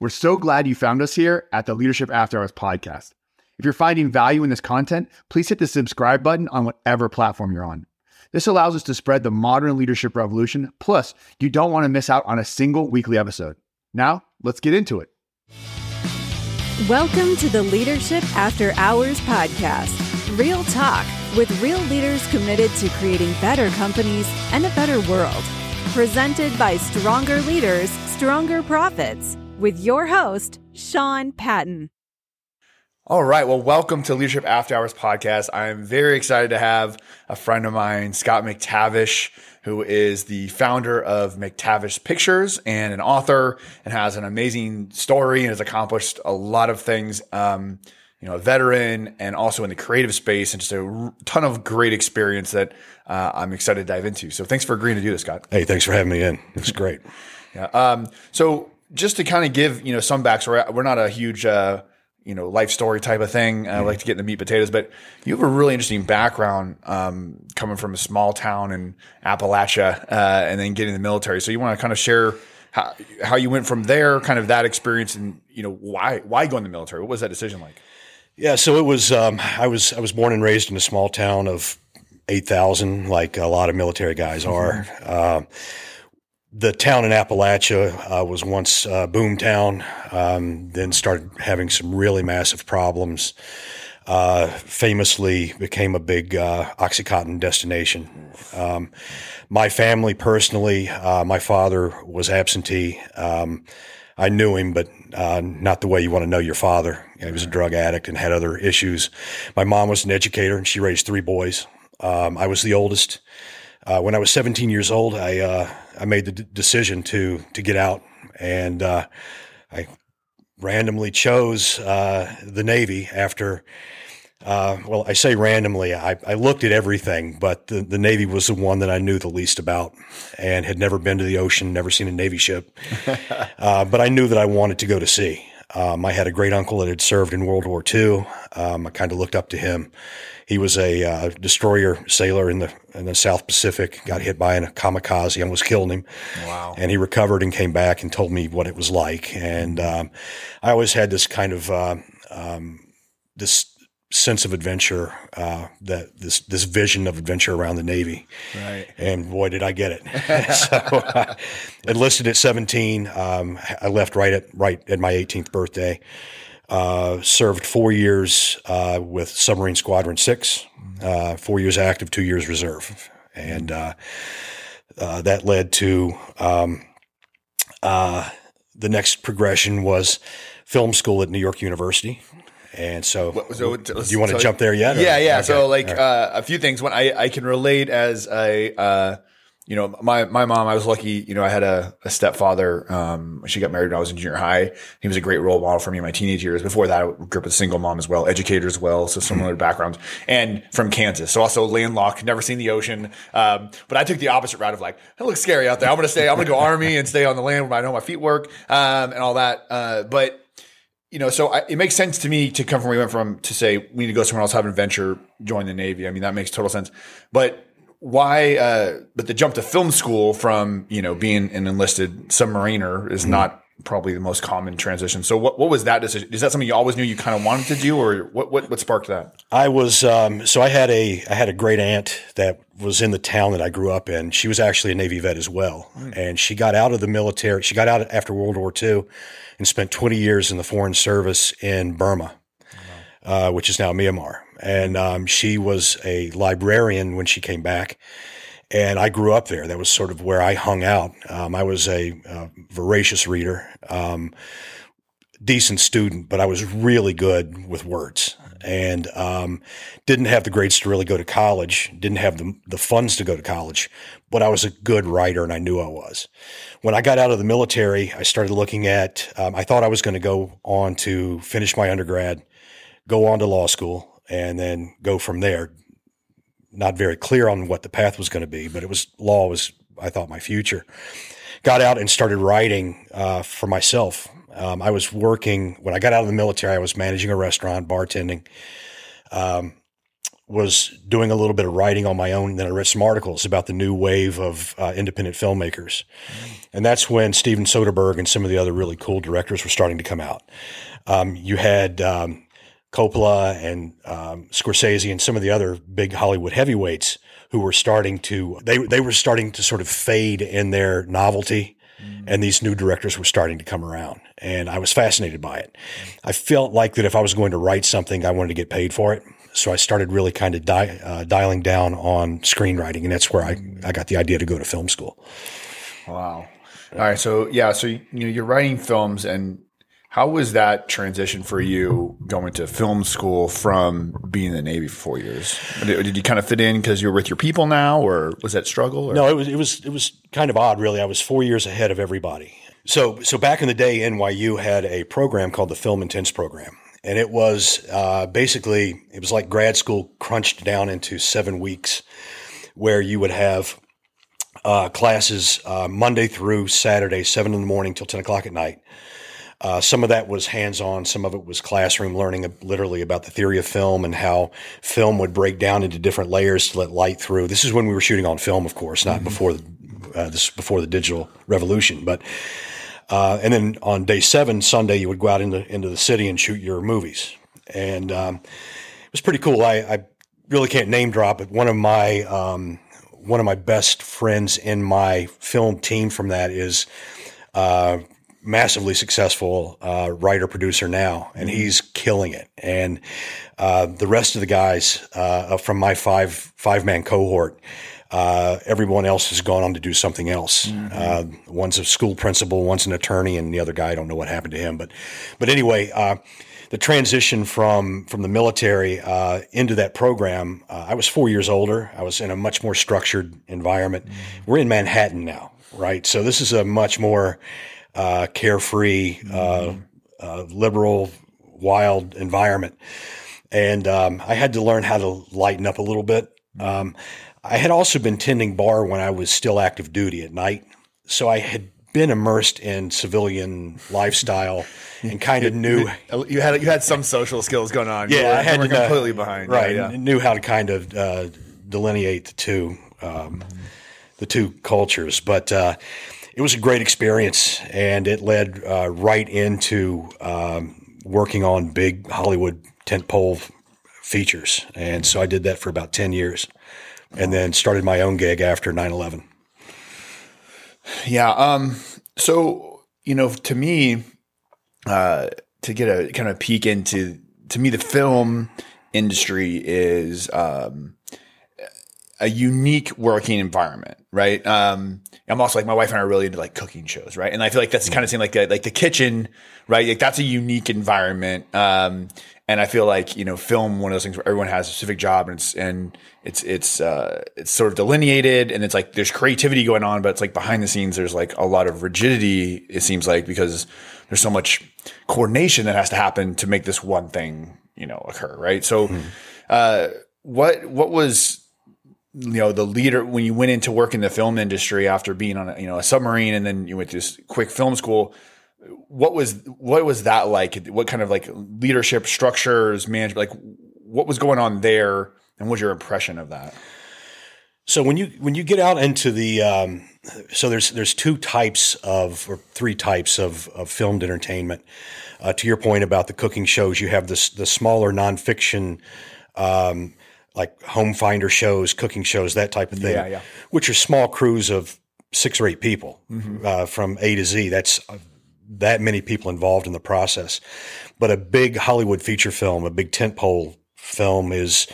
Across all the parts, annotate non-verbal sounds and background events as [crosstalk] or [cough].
We're so glad you found us here at the Leadership After Hours podcast. If you're finding value in this content, please hit the subscribe button on whatever platform you're on. This allows us to spread the modern leadership revolution. Plus, you don't want to miss out on a single weekly episode. Now, let's get into it. Welcome to the Leadership After Hours podcast. Real talk with real leaders committed to creating better companies and a better world. Presented by Stronger Leaders, Stronger Profits, with your host, Sean Patton. All right. Well, welcome to Leadership After Hours podcast. I'm very excited to have a friend of mine, Scott Mactavish, who is the founder of Mactavish Pictures and an author and has an amazing story and has accomplished a lot of things. Um, you know, a veteran and also in the creative space and just a ton of great experience that uh, I'm excited to dive into. So thanks for agreeing to do this, Scott. Hey, thanks for having me in. It's great. [laughs] yeah. Um, so just to kind of give, you know, some backstory, we're not a huge, uh, you know, life story type of thing. I mm-hmm. like to get in the meat potatoes, but you have a really interesting background um, coming from a small town in Appalachia uh, and then getting in the military. So you want to kind of share how, how you went from there, kind of that experience, and you know why why go in the military? What was that decision like? Yeah, so it was. Um, I was I was born and raised in a small town of eight thousand, like a lot of military guys are. Mm-hmm. Uh, the town in Appalachia uh, was once uh, boom town, um, then started having some really massive problems. Uh, famously became a big uh, OxyContin destination. Um, my family personally, uh, my father was absentee. Um, I knew him, but uh, not the way you want to know your father. he was a drug addict and had other issues. My mom was an educator, and she raised three boys. Um, I was the oldest. Uh, when I was 17 years old, I uh, I made the d- decision to to get out, and uh, I randomly chose uh, the Navy after uh, well, I say randomly. I, I, looked at everything, but the, the, Navy was the one that I knew the least about, and had never been to the ocean, never seen a Navy ship. [laughs] uh, but I knew that I wanted to go to sea. Um, I had a great uncle that had served in World War II. Um, I kind of looked up to him. He was a uh, destroyer sailor in the in the South Pacific. Got hit by a kamikaze, almost killed him. Wow! And he recovered and came back and told me what it was like. And um, I always had this kind of uh, um, this sense of adventure, uh, that this this vision of adventure around the Navy. Right. And boy, did I get it! [laughs] so uh, enlisted at 17. Um, I left right at right at my 18th birthday. Uh, served four years uh, with Submarine Squadron Six, uh, four years active, two years reserve, and uh, that led to um, the next progression was film school at New York University. And so, so do you want to jump there yet? Or? Yeah, yeah. Okay. So, like right. uh, a few things. When I I can relate as a uh, you know my my mom. I was lucky. You know, I had a, a stepfather. Um, she got married when I was in junior high. He was a great role model for me in my teenage years. Before that, I grew up with a single mom as well, educator as well, so similar mm-hmm. backgrounds. And from Kansas, so also landlocked, never seen the ocean. Um, but I took the opposite route of like, it looks scary out there. I'm gonna stay. I'm gonna go army and stay on the land where I know my feet work um, and all that. Uh, but you know, so I, it makes sense to me to come from where we went from to say we need to go somewhere else, have an adventure, join the Navy. I mean, that makes total sense. But why? Uh, but the jump to film school from you know being an enlisted submariner is mm-hmm. not probably the most common transition. So what what was that decision? Is that something you always knew you kind of wanted to do, or what what, what sparked that? I was um, so I had a I had a great aunt that was in the town that I grew up in. She was actually a Navy vet as well, mm. and she got out of the military. She got out after World War II and spent 20 years in the Foreign Service in Burma, uh, which is now Myanmar. And um, she was a librarian when she came back. And I grew up there. That was sort of where I hung out. Um, I was a, a voracious reader, um, decent student, but I was really good with words and um, didn't have the grades to really go to college, didn't have the, the funds to go to college, but I was a good writer and I knew I was. When I got out of the military, I started looking at, um, I thought I was going to go on to finish my undergrad, go on to law school, and then go from there. Not very clear on what the path was going to be, but it was law was, I thought, my future. Got out and started writing uh, for myself um, I was working when I got out of the military. I was managing a restaurant, bartending. Um, was doing a little bit of writing on my own. Then I read some articles about the new wave of uh, independent filmmakers. And that's when Steven Soderbergh and some of the other really cool directors were starting to come out. Um, you had um, Coppola and um, Scorsese and some of the other big Hollywood heavyweights who were starting to they they were starting to sort of fade in their novelty and these new directors were starting to come around and I was fascinated by it. I felt like that if I was going to write something I wanted to get paid for it. So I started really kind of di- uh, dialing down on screenwriting and that's where I, I got the idea to go to film school. Wow. All right. So yeah. So you know you're writing films, and how was that transition for you going to film school from being in the Navy for four years? Did, did you kind of fit in because you're with your people now, or was that struggle? Or? No, it was it was it was kind of odd, really. I was four years ahead of everybody. So so back in the day, NYU had a program called the Film Intense program, and it was uh, basically it was like grad school crunched down into seven weeks, where you would have uh, classes uh, Monday through Saturday, seven in the morning till ten o'clock at night. Uh, some of that was hands-on. Some of it was classroom learning, literally about the theory of film and how film would break down into different layers to let light through. This is when we were shooting on film, of course, not mm-hmm. before the, uh, this before the digital revolution. But uh, and then on day seven, Sunday, you would go out into into the city and shoot your movies, and um, it was pretty cool. I, I, really can't name drop, but one of my um, one of my best friends in my film team from that is uh, massively successful uh, writer producer now, and mm-hmm. he's killing it. And uh, the rest of the guys uh, from my five five man cohort. Uh, everyone else has gone on to do something else. Mm-hmm. Uh, one's a school principal, one's an attorney, and the other guy I don't know what happened to him. But, but anyway, uh, the transition from from the military uh, into that program, uh, I was four years older. I was in a much more structured environment. Mm-hmm. We're in Manhattan now, right? So this is a much more uh, carefree, uh, mm-hmm. uh, liberal, wild environment, and um, I had to learn how to lighten up a little bit. Um, I had also been tending bar when I was still active duty at night, so I had been immersed in civilian [laughs] lifestyle and kind of knew you had you had some social skills going on. Yeah, were, I had completely behind. Right, yeah, yeah. knew how to kind of uh, delineate the two um, the two cultures, but uh, it was a great experience, and it led uh, right into um, working on big Hollywood tentpole features, and so I did that for about ten years, and then started my own gig after 9-11. Yeah. Um, so, you know, to me, uh, to get a kind of peek into, to me, the film industry is, um, a unique working environment, right? Um, I'm also like my wife and I are really into like cooking shows, right? And I feel like that's kind of same like the, like the kitchen, right? Like that's a unique environment. Um, and I feel like you know, film one of those things where everyone has a specific job and it's and it's it's uh, it's sort of delineated and it's like there's creativity going on, but it's like behind the scenes there's like a lot of rigidity. It seems like because there's so much coordination that has to happen to make this one thing you know occur, right? So, mm-hmm. uh, what what was you know the leader when you went into work in the film industry after being on a, you know a submarine and then you went to quick film school what was what was that like? What kind of like leadership structures, management, like what was going on there, and what was your impression of that? So when you when you get out into the um, so there's there's two types of or three types of, of filmed entertainment. Uh, to your point about the cooking shows, you have this the smaller nonfiction. Um, like home finder shows, cooking shows, that type of thing, yeah, yeah. which are small crews of six or eight people mm-hmm. uh, from A to Z. That's that many people involved in the process. But a big Hollywood feature film, a big tentpole film is,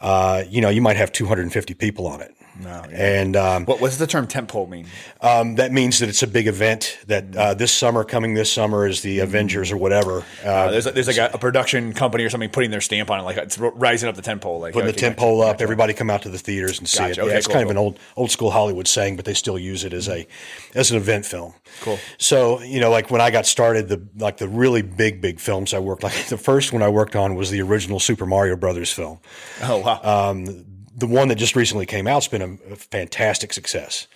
uh, you know, you might have 250 people on it. No, yeah. And um, what does the term tentpole mean? Um, that means that it's a big event. That uh, this summer, coming this summer, is the Avengers or whatever. Uh, uh, there's there's like a, a, production company or something putting their stamp on it, like it's rising up the tentpole, like putting okay, the tentpole up. Gotcha. Everybody come out to the theaters and see gotcha. it. Okay, yeah, it's cool, kind cool. of an old old school Hollywood saying, but they still use it as a as an event film. Cool. So you know, like when I got started, the like the really big big films I worked like [laughs] the first one I worked on was the original Super Mario Brothers film. Oh wow. Um, the one that just recently came out has been a, a fantastic success.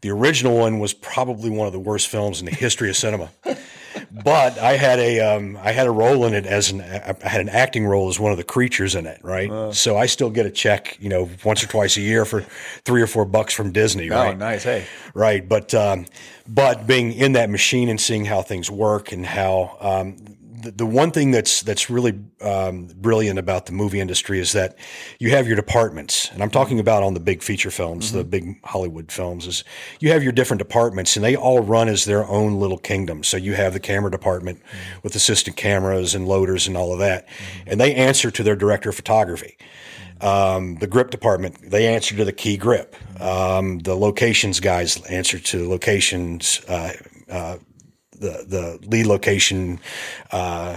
The original one was probably one of the worst films in the history of cinema. [laughs] but I had a um, I had a role in it as an I had an acting role as one of the creatures in it, right? Uh, so I still get a check, you know, once or twice a year for three or four bucks from Disney, oh, right? Nice, hey, right. But um, but being in that machine and seeing how things work and how um, the, the one thing that's that's really um, brilliant about the movie industry is that you have your departments, and I'm talking about on the big feature films, mm-hmm. the big Hollywood films. Is you have your different departments, and they all run as their own little kingdom. So you have the camera department mm-hmm. with assistant cameras and loaders and all of that, mm-hmm. and they answer to their director of photography. Um, the grip department, they answer to the key grip. Um, the locations guys answer to the locations uh, uh, the the lead location. Uh,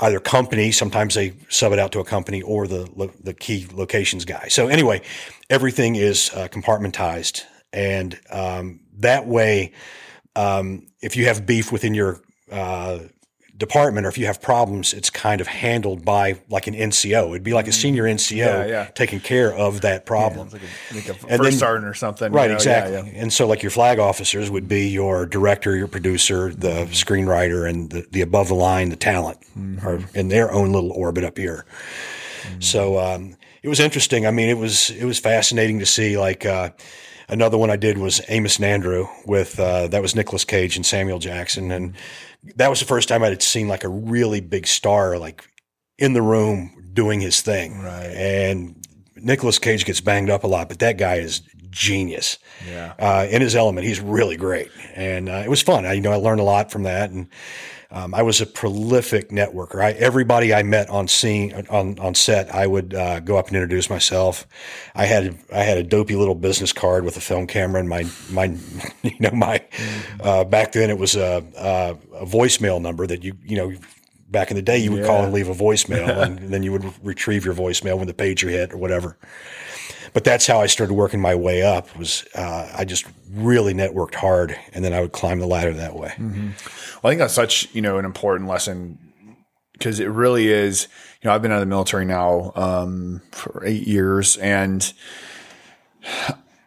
either company, sometimes they sub it out to a company, or the the key locations guy. So anyway, everything is uh, compartmentized, and um, that way, um, if you have beef within your uh, department or if you have problems, it's kind of handled by like an NCO. It'd be like a mm-hmm. senior NCO yeah, yeah. taking care of that problem. Yeah, like a, like a and first sergeant or something. Right, you know? exactly. And so like your flag officers would be your director, your producer, the mm-hmm. screenwriter, and the, the above the line, the talent mm-hmm. are in their own little orbit up here. Mm-hmm. So um, it was interesting. I mean, it was it was fascinating to see like uh, another one I did was Amos and Andrew with uh, that was Nicolas Cage and Samuel Jackson and that was the first time I had seen like a really big star like in the room doing his thing. Right. And Nicolas Cage gets banged up a lot, but that guy is genius. Yeah. Uh, in his element, he's really great, and uh, it was fun. I, you know, I learned a lot from that, and um, I was a prolific networker. I, everybody I met on scene on on set, I would uh, go up and introduce myself. I had I had a dopey little business card with a film camera and my my [laughs] you know my uh, back then it was a, a, a voicemail number that you you know back in the day you would yeah. call and leave a voicemail [laughs] and then you would retrieve your voicemail when the pager hit or whatever but that's how I started working my way up. Was uh, I just really networked hard, and then I would climb the ladder that way. Mm-hmm. Well, I think that's such you know an important lesson because it really is. You know, I've been out of the military now um, for eight years, and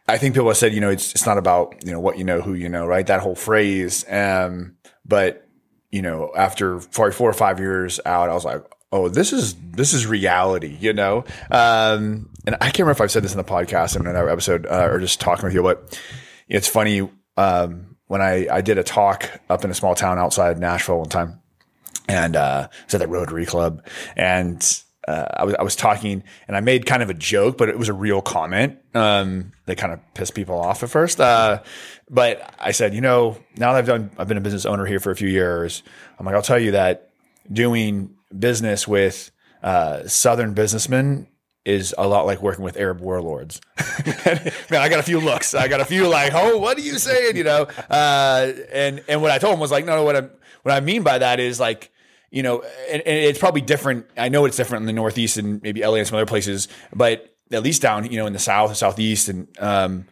I think people have said, you know, it's it's not about you know what you know, who you know, right? That whole phrase. Um, but you know, after four, four or five years out, I was like, oh, this is this is reality, you know. Um, and I can't remember if I've said this in the podcast in another episode uh, or just talking with you, but it's funny. Um, when I, I did a talk up in a small town outside Nashville one time, and uh, it's at the Rotary Club, and uh, I was I was talking, and I made kind of a joke, but it was a real comment. Um, that kind of pissed people off at first. Uh, but I said, you know, now that I've done, I've been a business owner here for a few years. I'm like, I'll tell you that doing business with uh, Southern businessmen is a lot like working with Arab warlords. [laughs] Man, I got a few looks. I got a few like, oh, what are you saying? You know, uh, and and what I told him was like, no, no. What I what I mean by that is like, you know, and, and, it's probably different. I know it's different in the Northeast and maybe LA and some other places, but at least down, you know, in the South, and Southeast, and um,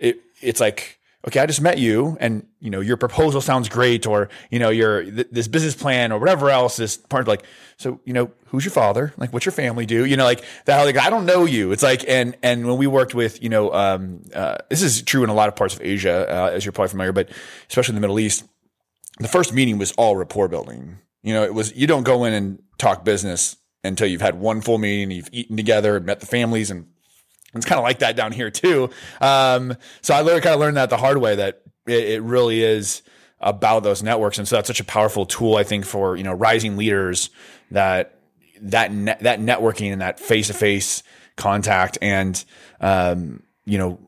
it it's like okay, I just met you and, you know, your proposal sounds great or, you know, your, th- this business plan or whatever else is part of like, so, you know, who's your father? Like, what's your family do? You know, like that, like, I don't know you. It's like, and, and when we worked with, you know, um, uh, this is true in a lot of parts of Asia, uh, as you're probably familiar, but especially in the Middle East, the first meeting was all rapport building. You know, it was, you don't go in and talk business until you've had one full meeting, you've eaten together, and met the families and it's kind of like that down here too. Um, so I kind of learned that the hard way that it, it, really is about those networks. And so that's such a powerful tool, I think, for, you know, rising leaders that, that, ne- that networking and that face to face contact. And, um, you know,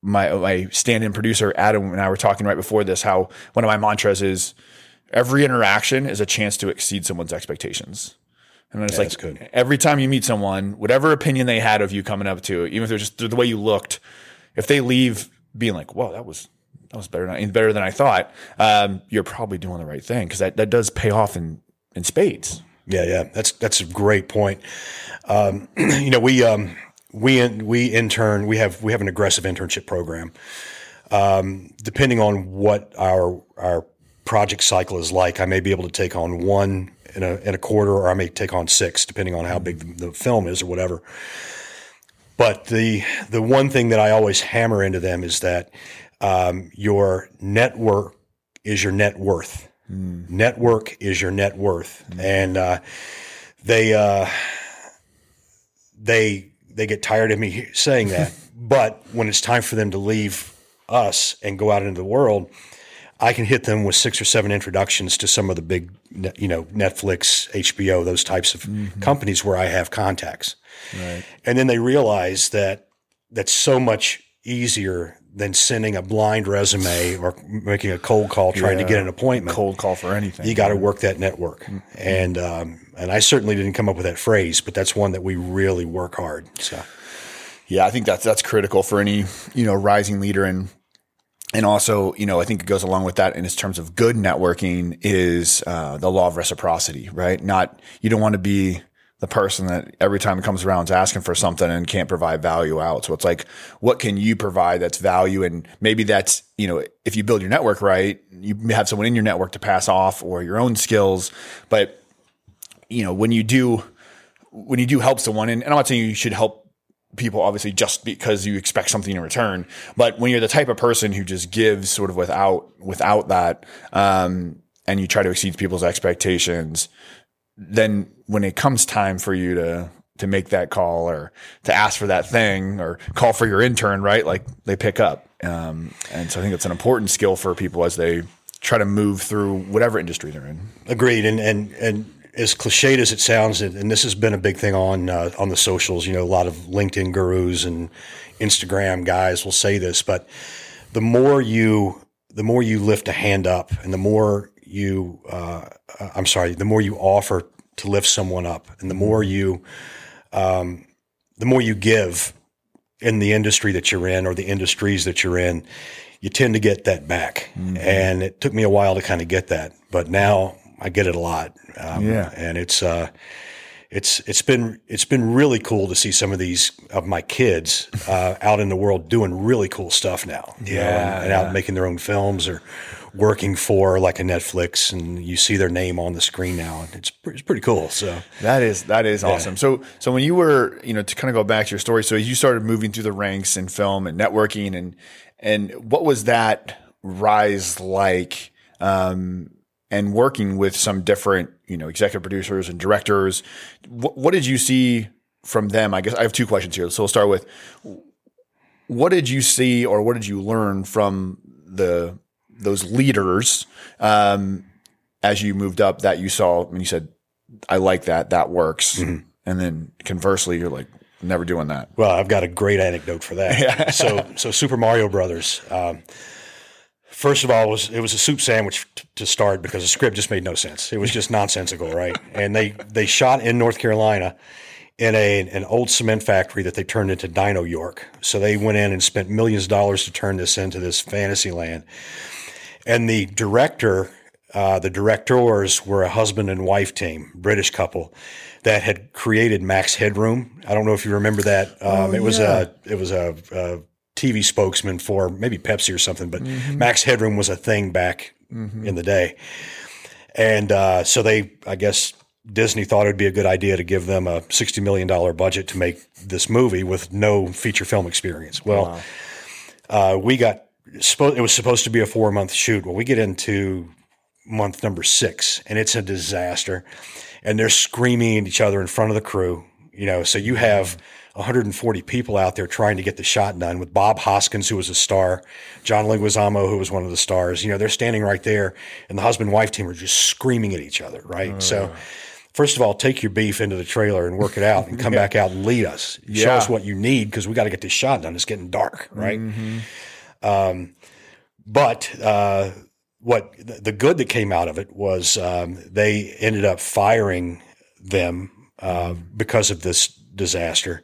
my, my stand in producer, Adam, and I were talking right before this, how one of my mantras is every interaction is a chance to exceed someone's expectations. And it's yeah, like good. every time you meet someone, whatever opinion they had of you coming up to, even if they're just the way you looked, if they leave being like, "Whoa, that was that was better than better than I thought," um, you're probably doing the right thing because that, that does pay off in in spades. Yeah, yeah, that's that's a great point. Um, [clears throat] you know, we um, we we intern we have we have an aggressive internship program. Um, depending on what our our project cycle is like, I may be able to take on one in a in a quarter, or I may take on six, depending on how big the, the film is or whatever. But the the one thing that I always hammer into them is that um, your network is your net worth. Network is your net worth, and uh, they uh, they they get tired of me saying that. [laughs] but when it's time for them to leave us and go out into the world, I can hit them with six or seven introductions to some of the big, you know, Netflix, HBO, those types of companies where I have contacts. Right. And then they realize that that's so much easier than sending a blind resume or making a cold call trying to get an appointment. Cold call for anything. You got to work that network, Mm-hmm. and um, and I certainly didn't come up with that phrase, but that's one that we really work hard. So Yeah, I think that's that's critical for any you know rising leader and and also you know I think it goes along with that in terms of good networking is uh, the law of reciprocity, right? Not you don't want to be the person that every time it comes around is asking for something and can't provide value out. So it's like, what can you provide that's value? And maybe that's, you know, if you build your network right, you have someone in your network to pass off or your own skills. But, you know, when you do, when you do help someone, and I'm not saying you should help people obviously just because you expect something in return, but when you're the type of person who just gives sort of without, without that, um, and you try to exceed people's expectations, then when it comes time for you to to make that call or to ask for that thing or call for your intern, right? Like they pick up. Um, and so I think it's an important skill for people as they try to move through whatever industry they're in. agreed, and and and as cliched as it sounds, and, and this has been a big thing on uh, on the socials. You know, a lot of LinkedIn gurus and Instagram guys will say this, but the more you the more you lift a hand up, and the more you uh, I'm sorry, the more you offer to lift someone up, and the more you um, the more you give in the industry that you're in or the industries that you're in, you tend to get that back. And it took me a while to kind of get that, but now I get it a lot. Um, Yeah. and it's uh, it's it's been it's been really cool to see some of these of my kids uh, out in the world doing really cool stuff now. you know, Yeah, and, and out making their own films or working for like a Netflix, and you see their name on the screen now, and it's it's pretty cool. So. That is that is awesome. So so when you were you know to kind of go back to your story, so you started moving through the ranks in film and networking, and and what was that rise like? Um, and working with some different you know executive producers and directors, what, what did you see from them? I guess I have two questions here. So we'll start with what did you see or what did you learn from the those leaders um, as you moved up that you saw when you said I like that. That works. And then conversely, you're like, never doing that. Well, I've got a great anecdote for that. [laughs] so, so Super Mario Brothers. Um, first of all, it was it was a soup sandwich t- to start because the script just made no sense. It was just nonsensical, right? And they they shot in North Carolina in a an old cement factory that they turned into Dino York. So they went in and spent millions of dollars to turn this into this fantasy land. And the director, uh, the directors were a husband and wife team, British couple, that had created Max Headroom. I don't know if you remember that. Um, it was a it was a, a TV spokesman for maybe Pepsi or something, but Max Headroom was a thing back in the day. And uh, so they, I guess, Disney thought it would be a good idea to give them a sixty million dollar budget to make this movie with no feature film experience. Well, uh, we got it was supposed to be a four month shoot. Well, we get into month number six, and it's a disaster. And they're screaming at each other in front of the crew. You know, so you have 140 people out there trying to get the shot done with Bob Hoskins, who was a star, John Leguizamo, who was one of the stars. You know, they're standing right there, and the husband wife team are just screaming at each other, right? So, first of all, take your beef into the trailer and work it out, and come [laughs] back out and lead us. Show us what you need because we got to get this shot done. It's getting dark, right? Um, but uh, what the the good that came out of it was um, they ended up firing them uh, because of this disaster,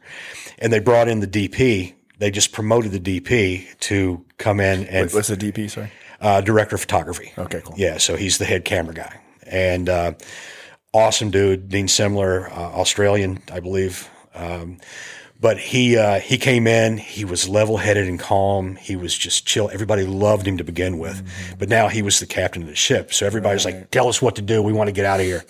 and they brought in the DP. They just promoted the DP to come in and What's the DP? Sorry. uh, director of photography. Okay, cool. Yeah, so he's the head camera guy, and uh, awesome dude, Dean Semler, uh, Australian, I believe. Um, but he uh, he came in. He was level headed and calm. He was just chill. Everybody loved him to begin with, but now he was the captain of the ship. So everybody's like, "Tell us what to do. We want to get out of here."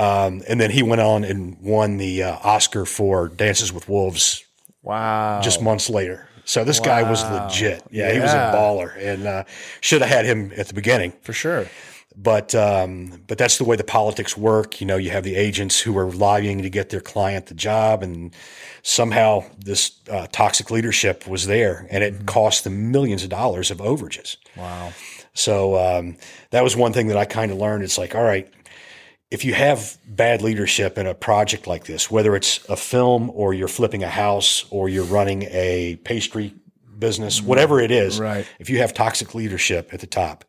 Um, and then he went on and won the uh, Oscar for Dances with Wolves Wow. just months later. So this guy was legit. Yeah, he was a baller, and uh, should have had him at the beginning. For sure. But um, but that's the way the politics work. You know, you have the agents who are lobbying to get their client the job, and somehow this uh, toxic leadership was there, and it cost them millions of dollars of overages. Wow. So um, that was one thing that I kind of learned. It's like, all right, if you have bad leadership in a project like this, whether it's a film or you're flipping a house or you're running a pastry business, whatever it is, Right. if you have toxic leadership at the top,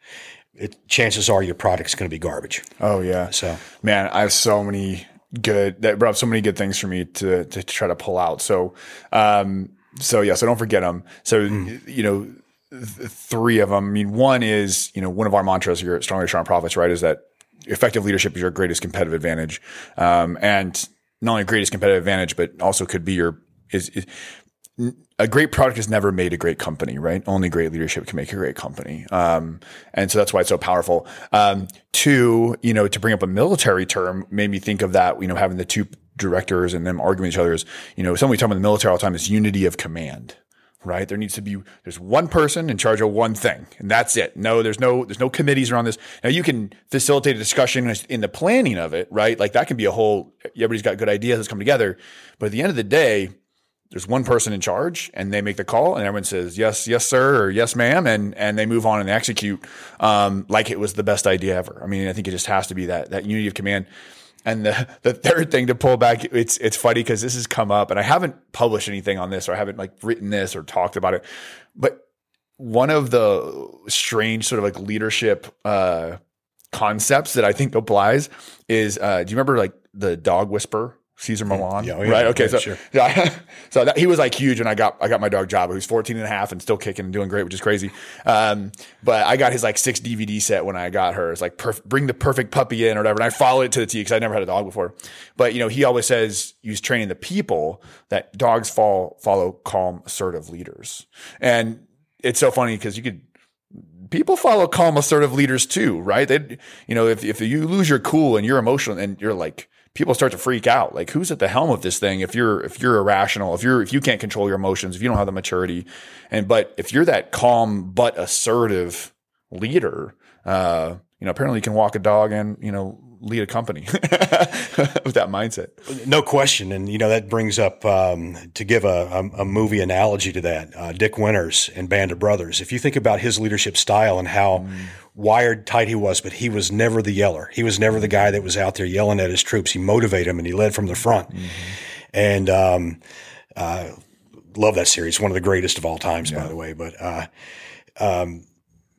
it, chances are your product's going to be garbage. Oh yeah. So man, I have so many good that brought up so many good things for me to to try to pull out. So, um, so yeah, so don't forget them. So you know, th- three of them. I mean, one is you know one of our mantras here at Strong Strong Profits, right? Is that effective leadership is your greatest competitive advantage, um, and not only greatest competitive advantage, but also could be your is. is a great product has never made a great company, right? Only great leadership can make a great company. Um, and so that's why it's so powerful. Um, two, you know, to bring up a military term made me think of that, you know, having the two directors and them arguing with each other is, you know, somebody talking about the military all the time is unity of command. Right. There needs to be, there's one person in charge of one thing and that's it. No, there's no, there's no committees around this. Now you can facilitate a discussion in the planning of it, right? Like that can be a whole, everybody's got good ideas that's come together. But at the end of the day, there's one person in charge and they make the call and everyone says yes yes sir or yes ma'am and and they move on and execute um, like it was the best idea ever i mean i think it just has to be that that unity of command and the the third thing to pull back it's it's funny because this has come up and i haven't published anything on this or i haven't like written this or talked about it but one of the strange sort of like leadership uh concepts that i think applies is uh do you remember like the dog whisperer Cesar Millan, Yeah, oh, yeah. right? Okay, so sure. [laughs] yeah, so that, he was like huge when I got I got my dog Jabba, who's 14 and a half and still kicking and doing great, which is crazy. Um, but I got his like six DVD set when I got her. It's like perf- bring the perfect puppy in or whatever. And I followed it to the T because I never had a dog before. But you know, he always says he was training the people that dogs fall follow calm, assertive leaders, and it's so funny because you could people follow calm, assertive leaders too, right? They, you know, if, if you lose your cool and you're emotional and you're like, people start to freak out. Like, who's at the helm of this thing? If you're, if you're irrational, if you're, if you can't control your emotions, if you don't have the maturity, and but if you're that calm but assertive leader, uh, you know, apparently you can walk a dog and you know lead a company [laughs] with that mindset. No question, and you know that brings up um, to give a, a, a movie analogy to that. Uh, Dick Winters and Band of Brothers. If you think about his leadership style and how wired, tight he was, but he was never the yeller. He was never the guy that was out there yelling at his troops. He motivated them, and he led from the front. And um, uh, love that series. One of the greatest of all times, by the way. But uh, um,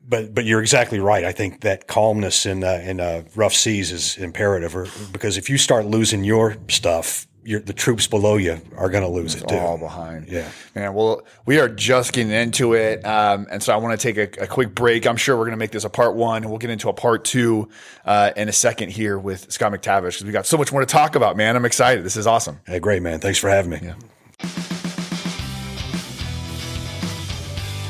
but but you're exactly right. I think that calmness in uh, in uh, rough seas is imperative, or, because if you start losing your stuff, your, the troops below you are going to lose it too. all behind. Yeah. Man, well, we are just getting into it. Um, and so I want to take a, a quick break. I'm sure we're going to make this a part one and we'll get into a part two uh, in a second here with Scott Mactavish because we got so much more to talk about, man. I'm excited. This is awesome. Hey, great man. Thanks for having me.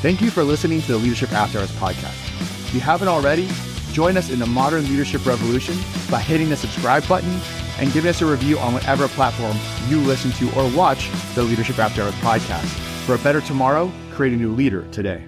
Thank you for listening to the Leadership After Hours podcast. If you haven't already, join us in the modern leadership revolution by hitting the subscribe button and giving us a review on whatever platform you listen to or watch the Leadership After Hours podcast. For a better tomorrow, create a new leader today.